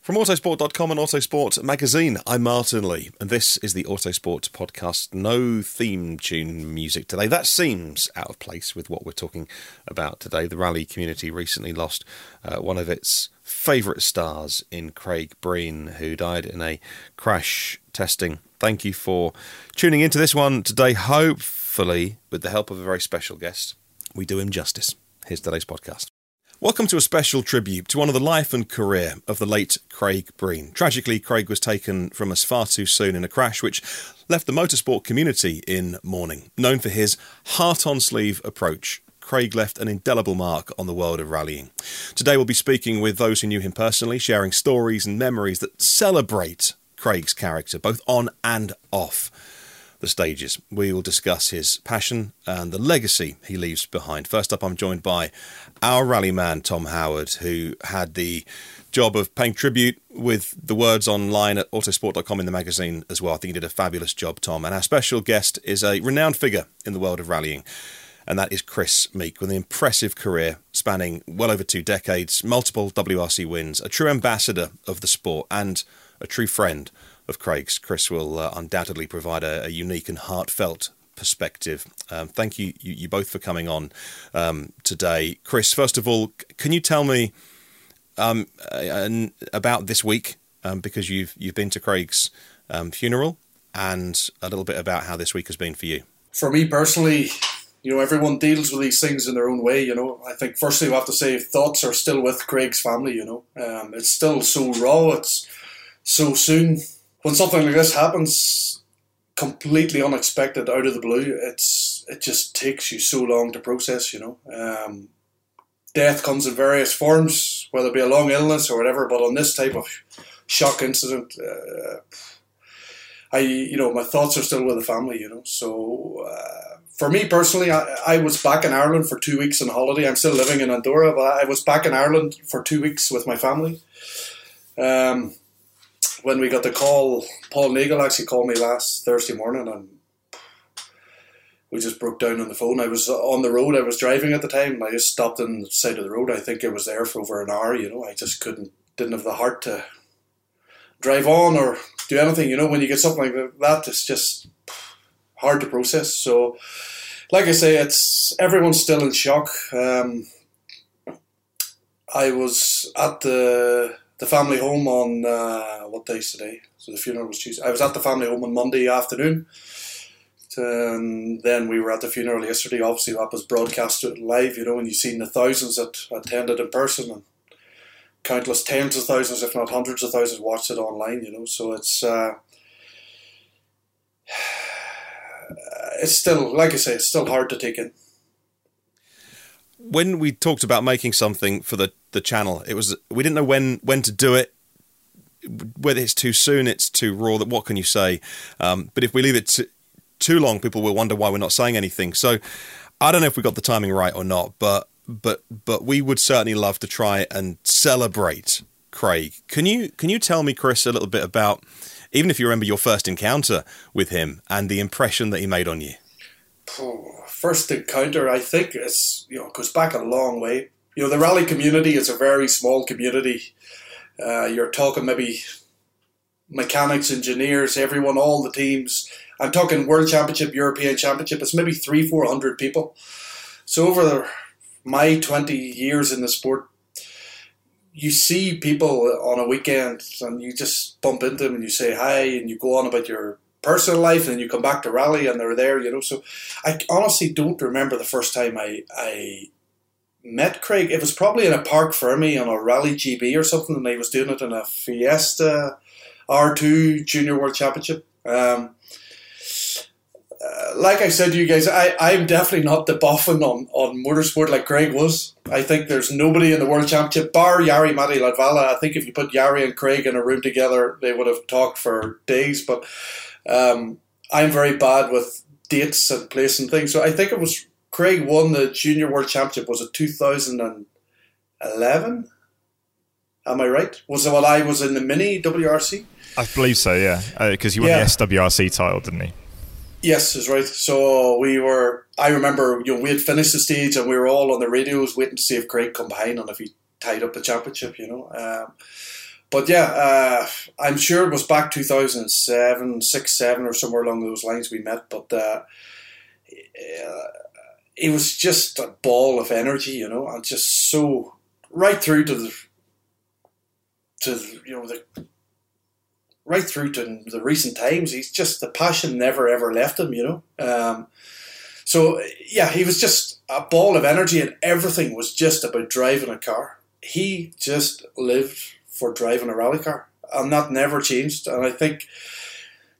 From Autosport.com and Autosport Magazine, I'm Martin Lee, and this is the Autosport podcast. No theme tune music today. That seems out of place with what we're talking about today. The rally community recently lost uh, one of its favourite stars in Craig Breen, who died in a crash testing. Thank you for tuning into this one today. Hopefully, with the help of a very special guest, we do him justice. Here's today's podcast. Welcome to a special tribute to one of the life and career of the late Craig Breen. Tragically, Craig was taken from us far too soon in a crash which left the motorsport community in mourning. Known for his heart on sleeve approach, Craig left an indelible mark on the world of rallying. Today we'll be speaking with those who knew him personally, sharing stories and memories that celebrate Craig's character, both on and off the stages. We will discuss his passion and the legacy he leaves behind. First up, I'm joined by our rally man, Tom Howard, who had the job of paying tribute with the words online at autosport.com in the magazine as well. I think he did a fabulous job, Tom. And our special guest is a renowned figure in the world of rallying. And that is Kris Meeke, with an impressive career spanning well over two decades, multiple WRC wins, a true ambassador of the sport, and a true friend of Craig's. Kris will uh, undoubtedly provide a, a, unique and heartfelt perspective. Um, thank you, you, you, both for coming on um, today. Kris, first of all, can you tell me um, about this week um, because you've you've been to Craig's um, funeral and a little bit about how this week has been for you? For me personally, you know, everyone deals with these things in their own way. You know, I think firstly we have to say thoughts are still with Craig's family. You know, um, it's still so raw. It's so soon when something like this happens, completely unexpected, out of the blue, it's it just takes you so long to process. You know, um, death comes in various forms, whether it be a long illness or whatever. But on this type of shock incident, uh, I you know my thoughts are still with the family. You know, so. Uh, for me personally, I, I was back in Ireland for two weeks on holiday. I'm still living in Andorra, but I was back in Ireland for two weeks with my family. Um, when we got the call, Paul Nagle actually called me last Thursday morning and we just broke down on the phone. I was on the road, I was driving at the time, I just stopped on the side of the road. I think I was there for over an hour, you know. I just couldn't, didn't have the heart to drive on or do anything, you know. When you get something like that, it's just hard to process. So, like I say, it's everyone's still in shock. Um, I was at the the family home on uh, what day is today? So the funeral was Tuesday. I was at the family home on Monday afternoon. And then we were at the funeral yesterday. Obviously, that was broadcast live, you know, and you've seen the thousands that attended in person and countless tens of thousands, if not hundreds of thousands, watched it online, you know. So it's uh, it's still, like I say, it's still hard to take in when we talked about making something for the the channel, it was we didn't know when when to do it. Whether it's too soon, it's too raw. That what can you say? Um, but if we leave it to, too long, people will wonder why we're not saying anything. So I don't know if we got the timing right or not. But but but we would certainly love to try and celebrate Craig. Can you can you tell me, Kris, a little bit about even if you remember your first encounter with him and the impression that he made on you? First encounter, I think it's you know goes back a long way. You know, the rally community is a very small community. Uh, you're talking maybe mechanics, engineers, everyone, all the teams. I'm talking World Championship, European Championship. It's maybe three, four hundred people. So over the, my twenty years in the sport, you see people on a weekend and you just bump into them and you say hi and you go on about your personal life and then you come back to rally and they're there, you know. So I honestly don't remember the first time I I met Craig. It was probably in a parc fermé on a Rally GB or something, and I was doing it in a Fiesta R2 Junior World Championship. Um, uh, like I said to you guys, I, I'm definitely not the boffin on, on motorsport like Craig was. I think there's nobody in the World Championship, bar Jari Matti Latvala. I think if you put Jari and Craig in a room together, they would have talked for days. But um, I'm very bad with dates and place and things. So I think it was Craig won the Junior World Championship. Was it 2011? Am I right? Was it while I was in the mini WRC? I believe so, yeah. Because uh, he won yeah. the SWRC title, didn't he? Yes, is right. So we were. I remember, you know, we had finished the stage and we were all on the radios waiting to see if Craig come behind and if he tied up the championship. You know. Um, but yeah, uh, I'm sure it was back 2007, 6, 7 or somewhere along those lines we met. But uh, it was just a ball of energy, you know, and just so right through to the to the, you know the right through to the recent times. He's just the passion never ever left him, you know. Um, so yeah, he was just a ball of energy, and everything was just about driving a car. He just lived for driving a rally car, and that never changed. And I think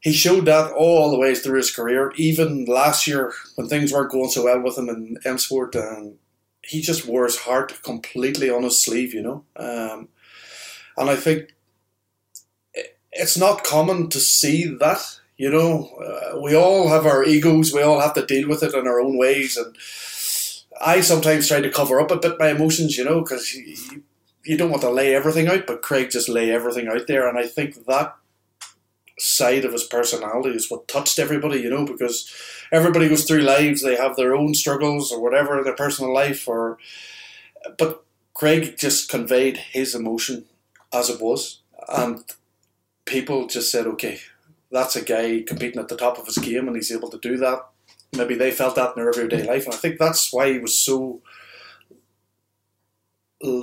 he showed that all the way through his career. Even last year, when things weren't going so well with him in M Sport, and he just wore his heart completely on his sleeve, you know. Um, and I think it's not common to see that. You know, uh, we all have our egos. We all have to deal with it in our own ways, and I sometimes try to cover up a bit my emotions. You know, because you, don't want to lay everything out, but Craig just lay everything out there, and I think that side of his personality is what touched everybody, you know, because everybody goes through lives, they have their own struggles or whatever in their personal life or but Craig just conveyed his emotion as it was. And people just said, Okay, that's a guy competing at the top of his game and he's able to do that. Maybe they felt that in their everyday life. And I think that's why he was so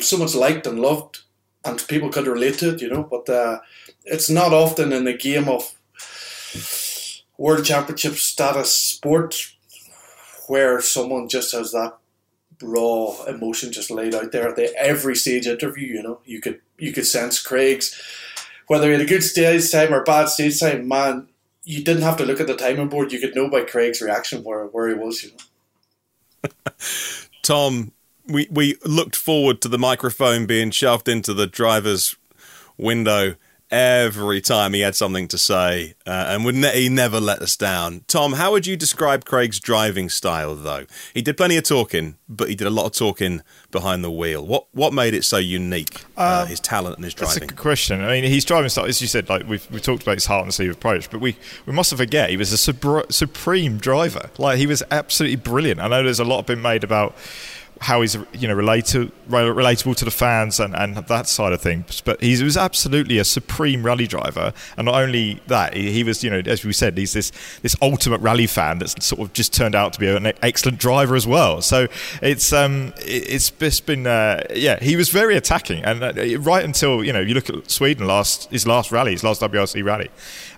so much liked and loved and people could relate to it, you know. But uh, it's not often in the game of world championship status sport where someone just has that raw emotion just laid out there at the every stage interview. You know, you could you could sense Craig's whether he had a good stage time or bad stage time. Man, you didn't have to look at the timing board; you could know by Craig's reaction where where he was. You know. Tom, we we looked forward to the microphone being shoved into the driver's window every time he had something to say, uh, and would ne- he never let us down. Tom, how would you describe Craig's driving style, though? He did plenty of talking, but he did a lot of talking behind the wheel. What what made it so unique? Uh, um, his talent and his driving. That's a good question. I mean, his driving style, as you said, like we've we talked about his heart and sleeve approach, but we we mustn't forget he was a supreme driver. Like he was absolutely brilliant. I know there's a lot been made about how he's you know related, relatable to the fans and, and that side of things. But he was absolutely a supreme rally driver, and not only that, he, he, was you know as we said, he's this this ultimate rally fan that's sort of just turned out to be an excellent driver as well. So it's um it's just been uh, yeah he was very attacking and uh, right until you know you look at Sweden last his last rally his last WRC rally.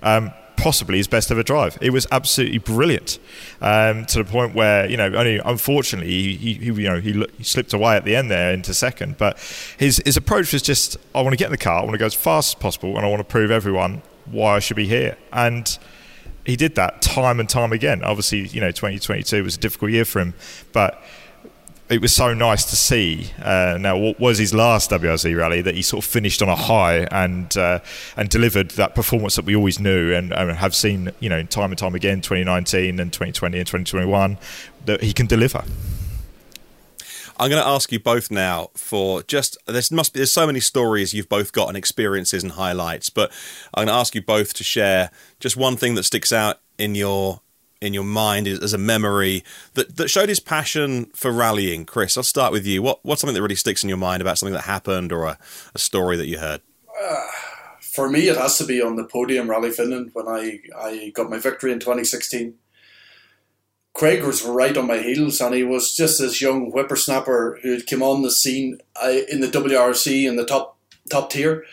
Um, possibly his best ever drive. It was absolutely brilliant um, to the point where you know only unfortunately he, he, you know he, he, slipped away at the end there into second. But his his approach was just I want to get in the car, I want to go as fast as possible, and I want to prove everyone why I should be here. And he did that time and time again. Obviously, you know, 2022 was a difficult year for him, but it was so nice to see. Uh, now, what was his last WRC rally that he sort of finished on a high and uh, and delivered that performance that we always knew and, and, have seen, you know, time and time again, 2019 and 2020 and 2021, that he can deliver. I'm going to ask you both now for just there's must be there's so many stories you've both got and experiences and highlights, but I'm going to ask you both to share just one thing that sticks out in your in your mind as a memory that, that showed his passion for rallying. Kris, I'll start with you. What what's something that really sticks in your mind about something that happened or a, a story that you heard? Uh, for me, it has to be on the podium Rally Finland when I, I got my victory in 2016. Craig was right on my heels, and he was just this young whippersnapper who come on the scene in the WRC in the top top tier.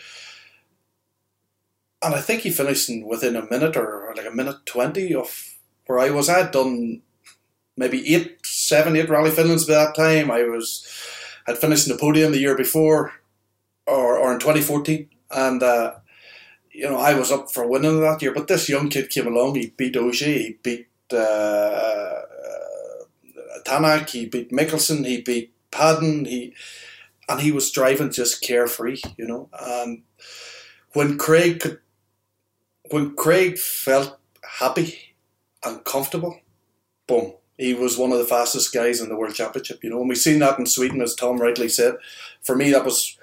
And I think he finished in within a minute or like a minute twenty of where I was. Had done maybe eight, seven, eight Rally Finlands by that time. I was had finished in the podium the year before, or, or in 2014, and uh, you know I was up for winning that year. But this young kid came along. He beat Ogier. He beat uh, uh, Tanak. He beat Mikkelsen. He beat Paddon. He and he was driving just carefree. You know, and when Craig could, when Craig felt happy and comfortable, boom, he was one of the fastest guys in the World Championship, you know. And we've seen that in Sweden, as Tom rightly said. For me, that was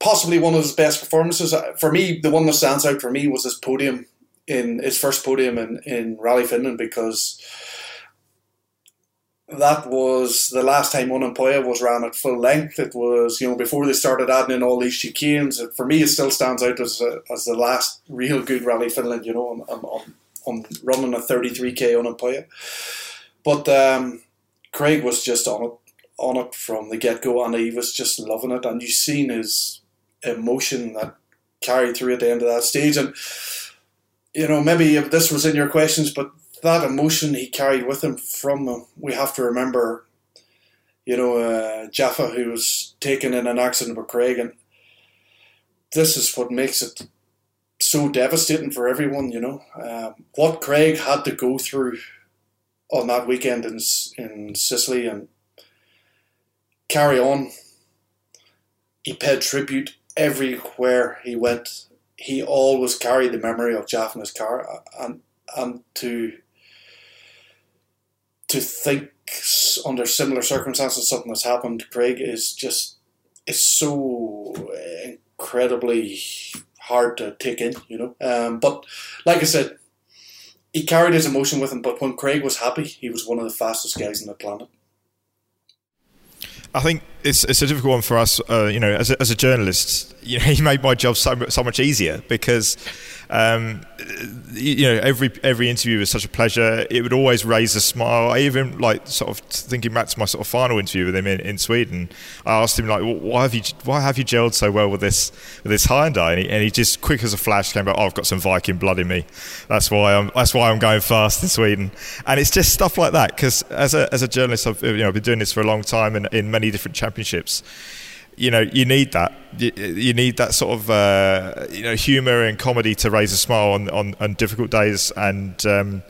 possibly one of his best performances. Uh, for me, the one that stands out for me was his podium in his first podium in, in Rally Finland because that was the last time Ouninpohja was ran at full length. It was, you know, before they started adding in all these chicanes. For me, it still stands out as, a, as the last real good Rally Finland, you know, on running a 33k on a Ouninpohja. But um, Craig was just on it, on it from the get go, and he was just loving it. And you've seen his emotion that carried through at the end of that stage. And you know, maybe if this was in your questions, but that emotion he carried with him from we have to remember, you know, uh, Jaffa who was taken in an accident with Craig, and this is what makes it so devastating for everyone, you know. Um, what Craig had to go through on that weekend in in Sicily and carry on. He paid tribute everywhere he went. He always carried the memory of Jaff in his car, and and to to think under similar circumstances something that's happened Craig is just is so incredibly hard to take in, you know. Um, but like I said, he carried his emotion with him. But when Craig was happy, he was one of the fastest guys on the planet. I think it's it's a difficult one for us. Uh, you know, as a, as a journalist, you know, he made my job so so much easier because um, you know, every every interview was such a pleasure. It would always raise a smile. I even like sort of thinking back to my sort of final interview with him in, in Sweden. I asked him like, why have you why have you gelled so well with this with this Hyundai? And he, and he just quick as a flash came back. Oh, I've got some Viking blood in me. That's why I'm that's why I'm going fast in Sweden. And it's just stuff like that because as a as a journalist, I've you know I've been doing this for a long time and in many different championships. You know you need that. You, you need that sort of uh, you know humor and comedy to raise a smile on on, on difficult days. And um,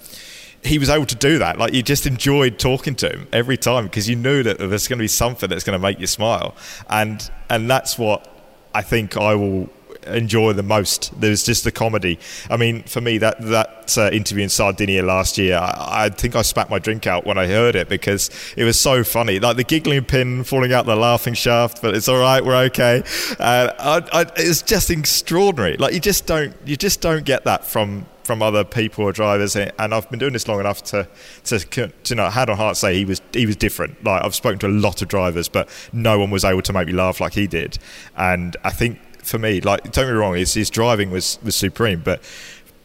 he was able to do that. Like you just enjoyed talking to him every time because you knew that there's going to be something that's going to make you smile. And and that's what I think I will enjoy the most. There's just the comedy. I mean, for me, that that uh, interview in Sardinia last year, I, I, think I spat my drink out when I heard it because it was so funny. Like the giggling pin falling out the laughing shaft, but it's all right, we're okay. Uh, I, I, it's just extraordinary. Like you just don't you just don't get that from from other people or drivers, and I've been doing this long enough to, to, to you know, hand on heart say he was he was different. Like I've spoken to a lot of drivers, but no one was able to make me laugh like he did, and I think for me. Like, don't get me wrong, his, his driving was, was supreme, but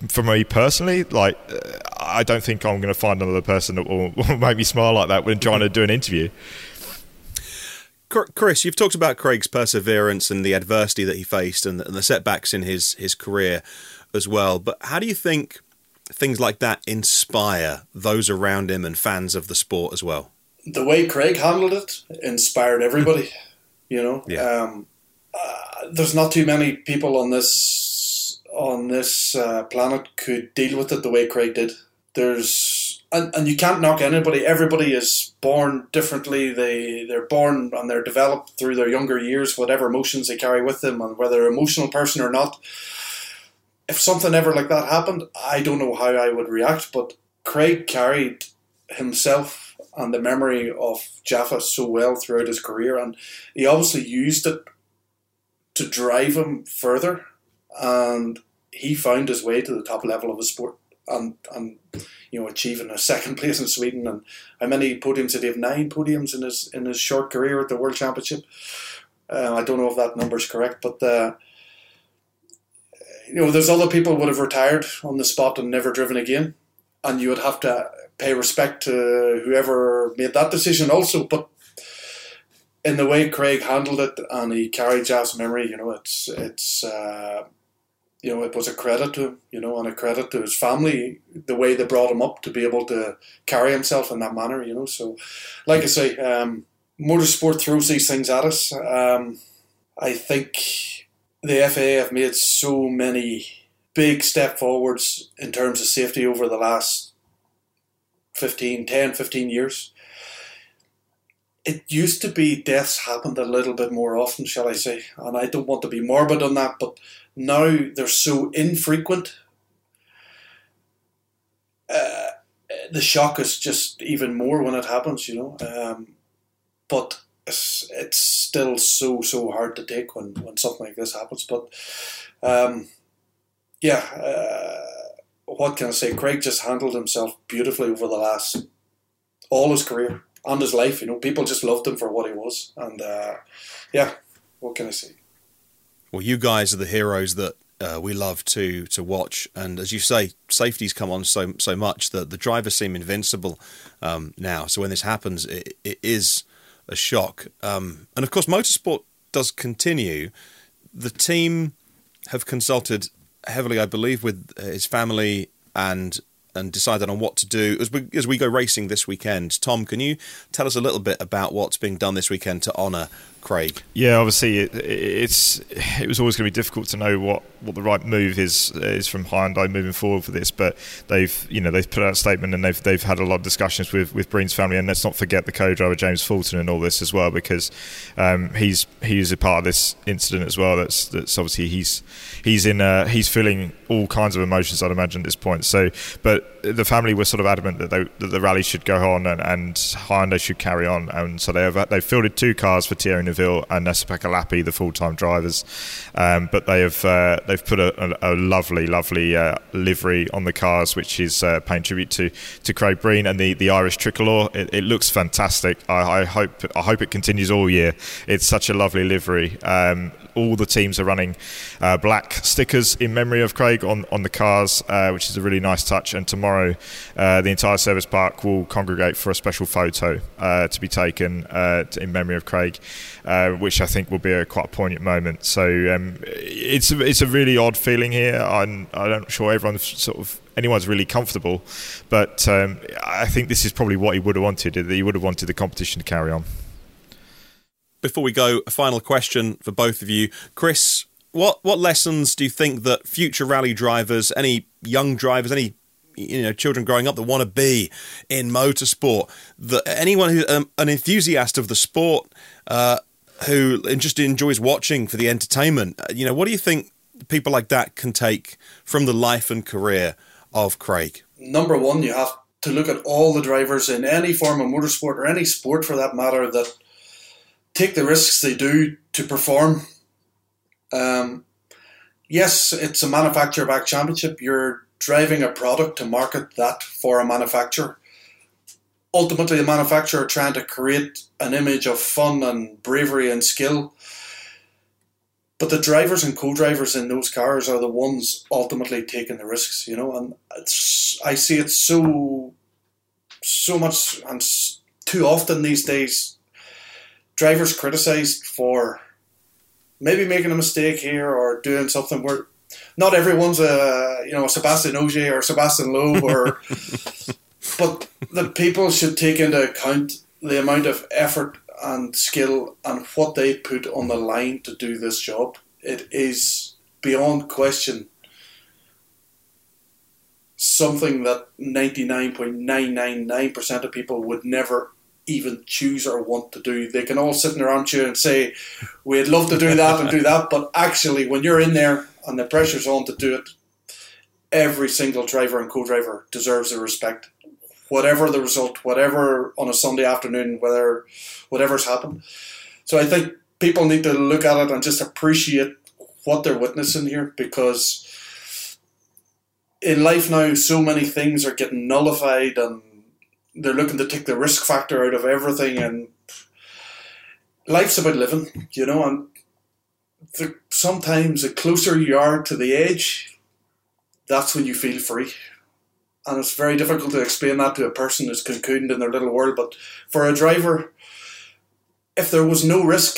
for me personally, like, I don't think I'm going to find another person that will, will make me smile like that when trying to do an interview. Kris, you've talked about Craig's perseverance and the adversity that he faced and the, and the setbacks in his his career as well. But how do you think things like that inspire those around him and fans of the sport as well? The way Craig handled it inspired everybody. You know, yeah. um, there's not too many people on this on this uh, planet could deal with it the way Craig did. There's and, and you can't knock anybody. Everybody is born differently. They they're born and they're developed through their younger years, whatever emotions they carry with them, and whether emotional person or not. If something ever like that happened, I don't know how I would react. But Craig carried himself and the memory of Jaffa so well throughout his career, and he obviously used it to drive him further, and he found his way to the top level of his sport, and and you know achieving a second place in Sweden, and how many podiums did he have? Nine podiums in his in his short career at the World Championship. Uh, I don't know if that number is correct, but. Uh, you know, there's other people would have retired on the spot and never driven again, and you would have to pay respect to whoever made that decision also. But in the way Craig handled it and he carried Jaff's memory, you know, it's it's uh, you know it was a credit to him, you know, and a credit to his family the way they brought him up to be able to carry himself in that manner, you know. So, like I say, um, motorsport throws these things at us. Um, I think the FIA have made so many big step forwards in terms of safety over the last 15, 10, 15 years. It used to be deaths happened a little bit more often, shall I say, and I don't want to be morbid on that, but now they're so infrequent. Uh, the shock is just even more when it happens, you know. Um, but it's, it's still so so hard to take when, when something like this happens. But um, yeah, uh, what can I say? Craig just handled himself beautifully over the last all his career and his life. You know, people just loved him for what he was, and uh, yeah, what can I say? Well, you guys are the heroes that uh, we love to to watch, and as you say, safety's come on so so much that the drivers seem invincible um, now. So when this happens, it, it is a shock. Um, and of course, motorsport does continue. The team have consulted heavily, I believe, with his family and and decided on what to do as we as we go racing this weekend. Tom, can you tell us a little bit about what's being done this weekend to honour Craig? Yeah, obviously it, it's it was always going to be difficult to know what, what the right move is is from Hyundai moving forward for this, but they've you know they've put out a statement and they've they've had a lot of discussions with with Breen's family, and let's not forget the co-driver James Fulton and all this as well because um, he's he's a part of this incident as well. That's that's obviously he's he's in uh, he's feeling all kinds of emotions I'd imagine at this point. So, but the family were sort of adamant that, they, that the rally should go on and, and Hyundai should carry on, and so they have they fielded two cars for Thierry Neuville and Esa Lappi, the full-time drivers. Um, but they have uh, they've put a, a, a lovely, lovely uh, livery on the cars, which is uh, paying tribute to, to Craig Breen and the, the Irish tricolour. It, it looks fantastic. I, I, hope I hope it continues all year. It's such a lovely livery. Um, all the teams are running uh, black stickers in memory of Craig on, on the cars, uh, which is a really nice touch. And tomorrow, uh, the entire service park will congregate for a special photo uh, to be taken in memory of Craig, which I think will be a quite a poignant moment. So um, it's it's a really odd feeling here. I'm I'm not sure everyone's sort of anyone's really comfortable, but um, I think this is probably what he would have wanted. That he would have wanted the competition to carry on before we go, a final question for both of you. Kris, what what lessons do you think that future rally drivers, any young drivers, any you know children growing up that want to be in motorsport, that anyone who's um, an enthusiast of the sport, uh, who just enjoys watching for the entertainment, uh, you know, what do you think people like that can take from the life and career of Craig? Number one, you have to look at all the drivers in any form of motorsport or any sport for that matter that take the risks they do to perform. Um, yes, it's a manufacturer back championship. You're driving a product to market that for a manufacturer. Ultimately, the manufacturer trying to create an image of fun and bravery and skill. But the drivers and co-drivers in those cars are the ones ultimately taking the risks, you know. And it's, I see it so, so much and too often these days drivers criticised for maybe making a mistake here or doing something where not everyone's a you know Sebastian Ogier or Sebastian Loeb or but the people should take into account the amount of effort and skill and what they put on the line to do this job. It is beyond question something that 99.999% of people would never even choose or want to do. They can all sit in their armchair and say, "We'd love to do that and do that," but actually, when you're in there and the pressure's on to do it, every single driver and co-driver deserves the respect, whatever the result, whatever on a Sunday afternoon, whether whatever's happened. So I think people need to look at it and just appreciate what they're witnessing here because in life now so many things are getting nullified and they're looking to take the risk factor out of everything and life's about living, you know, and the, sometimes the closer you are to the edge, that's when you feel free. And it's very difficult to explain that to a person who's cocooned in their little world. But for a driver, if there was no risk,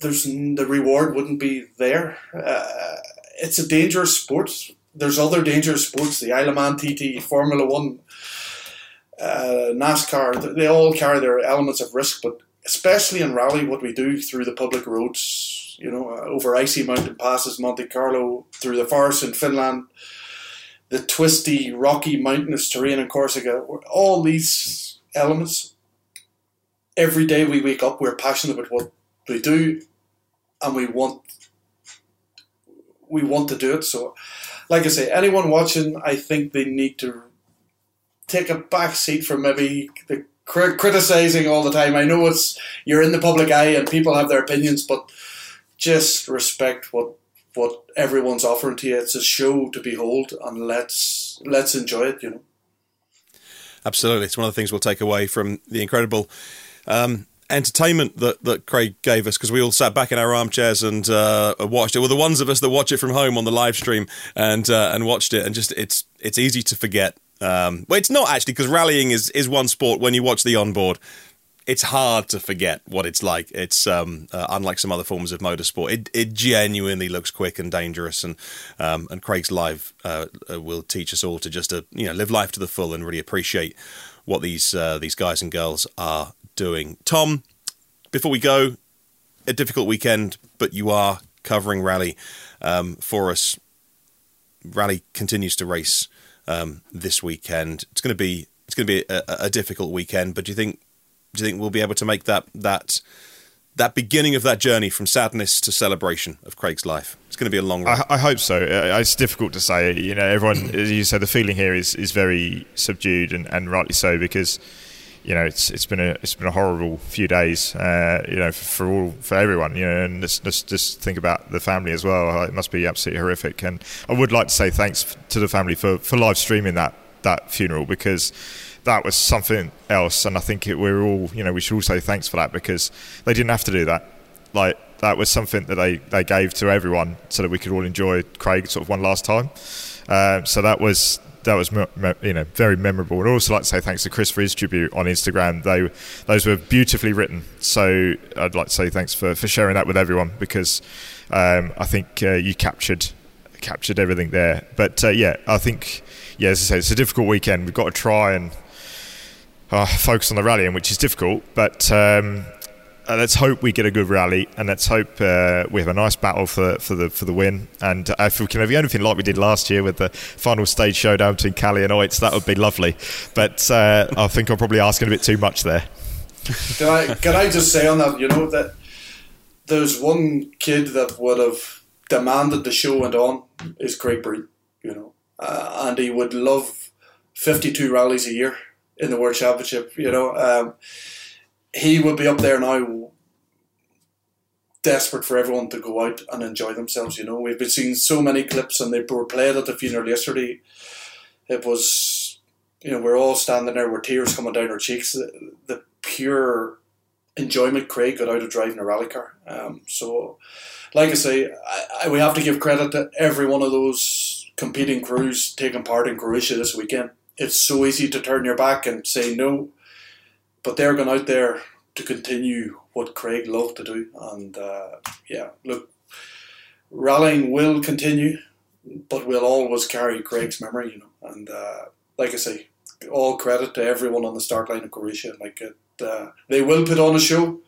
there's the reward wouldn't be there. Uh, it's a dangerous sport. There's other dangerous sports, the Isle of Man TT, Formula One, uh, NASCAR. They all carry their elements of risk, but especially in rally, what we do through the public roads, you know, uh, over icy mountain passes, Monte Carlo, through the forests in Finland, the twisty, rocky, mountainous terrain in Corsica, all these elements. Every day we wake up, we're passionate about what we do, and we want we want to do it. So, like I say, anyone watching, I think they need to take a back seat from maybe the criticizing all the time. I know it's you're in the public eye and people have their opinions, but just respect what what everyone's offering to you. It's a show to behold, and let's let's enjoy it. You know. Absolutely, it's one of the things we'll take away from the incredible. Um, entertainment that, that Craig gave us because we all sat back in our armchairs and uh, watched it. Well, the ones of us that watch it from home on the live stream and uh, and watched it, and just it's it's easy to forget um, well, it's not actually because rallying is, is one sport. When you watch the onboard, it's hard to forget what it's like. It's um, uh, unlike some other forms of motorsport. It, it genuinely looks quick and dangerous, and um, and Craig's live uh, uh will teach us all to just uh, you know live life to the full and really appreciate what these uh, these guys and girls are doing. Tom, before we go, a difficult weekend, but you are covering rally um, for us. Rally continues to race um, this weekend. It's going to be it's going to be a, a, difficult weekend, but do you think do you think we'll be able to make that that that beginning of that journey from sadness to celebration of Craig's life? It's going to be a long run. I, I hope so. Uh, it's difficult to say. You know, everyone, as you said, the feeling here is is very subdued and, and rightly so because you know, it's it's been a it's been a horrible few days, uh, you know, for all for everyone, you know, and just, just just think about the family as well. It must be absolutely horrific, and I would like to say thanks to the family for, for live streaming that that funeral because that was something else, and I think it, we're all, you know, we should all say thanks for that because they didn't have to do that. Like that was something that they, they gave to everyone so that we could all enjoy Craig sort of one last time. Uh, so that was that was you know very memorable. And also like to say thanks to Kris for his tribute on Instagram. They those were beautifully written. So I'd like to say thanks for, for sharing that with everyone because um, I think uh, you captured captured everything there. But uh, yeah, I think yeah, as I say, it's a difficult weekend. We've got to try and uh, focus on the rallying, which is difficult. But um, uh, let's hope we get a good rally, and let's hope uh, we have a nice battle for for the for the win. And uh, if we can have anything like we did last year with the final stage showdown between Kalle and Oiz, that would be lovely. But uh, I think I'm probably asking a bit too much there. Can I can I just say on that? You know that there's one kid that would have demanded the show went on is Craig Breen. You know, uh, and he would love 52 rallies a year in the World Championship. You know. Um, he would be up there now, desperate for everyone to go out and enjoy themselves. You know, we've been seeing so many clips, and they were played at the funeral yesterday. It was, you know, we're all standing there with tears coming down our cheeks. The, the pure enjoyment Craig got out of driving a rally car. Um, so, like I say, I, I, we have to give credit to every one of those competing crews taking part in Croatia this weekend. It's so easy to turn your back and say no but they're going out there to continue what Craig loved to do. And uh, yeah, look, rallying will continue, but we'll always carry Craig's memory, you know. And uh, like I say, all credit to everyone on the start line of Croatia. Like it, uh, they will put on a show,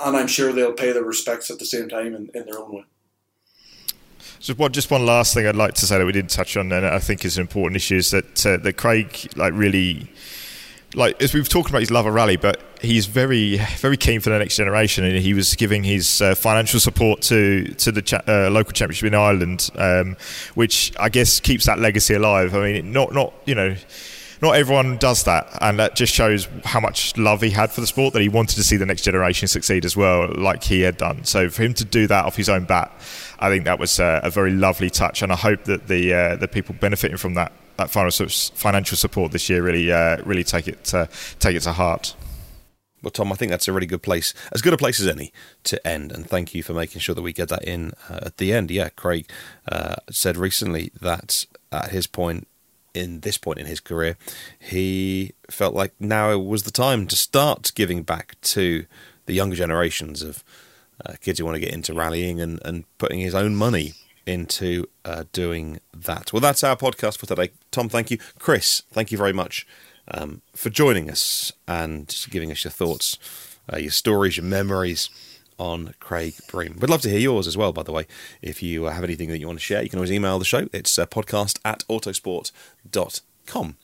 and I'm sure they'll pay their respects at the same time in, in their own way. Just one, just one last thing I'd like to say that we didn't touch on, and I think is an important issue, is that uh, that Craig like really like as we've talked about his love of rally, but he's very very keen for the next generation, and he was giving his uh, financial support to to the cha- uh, local championship in Ireland, um, which I guess keeps that legacy alive. I mean, not not you know not everyone does that, and that just shows how much love he had for the sport. That he wanted to see the next generation succeed as well, like he had done. So for him to do that off his own bat, I think that was a, a very lovely touch, and I hope that the uh, the people benefiting from that that financial support this year really uh, really take it uh, take it to heart. Well, Tom, I think that's a really good place, as good a place as any to end. And thank you for making sure that we get that in uh, at the end. Yeah, Craig uh, said recently that at his point, in this point in his career, he felt like now was the time to start giving back to the younger generations of uh, kids who want to get into rallying and, and putting his own money into uh, doing that. Well, that's our podcast for today. Tom, thank you. Kris, thank you very much um, for joining us and giving us your thoughts, uh, your stories, your memories on Craig Breen. We'd love to hear yours as well, by the way. If you have anything that you want to share, you can always email the show. It's uh, podcast at autosport.com.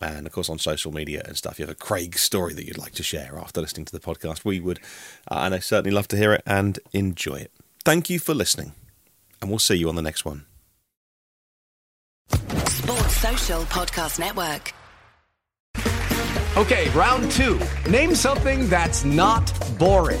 And of course, on social media and stuff, you have a Craig story that you'd like to share after listening to the podcast. We would, uh, and I certainly love to hear it and enjoy it. Thank you for listening, and we'll see you on the next one. Sports Social Podcast Network. Okay, round two. Name something that's not boring.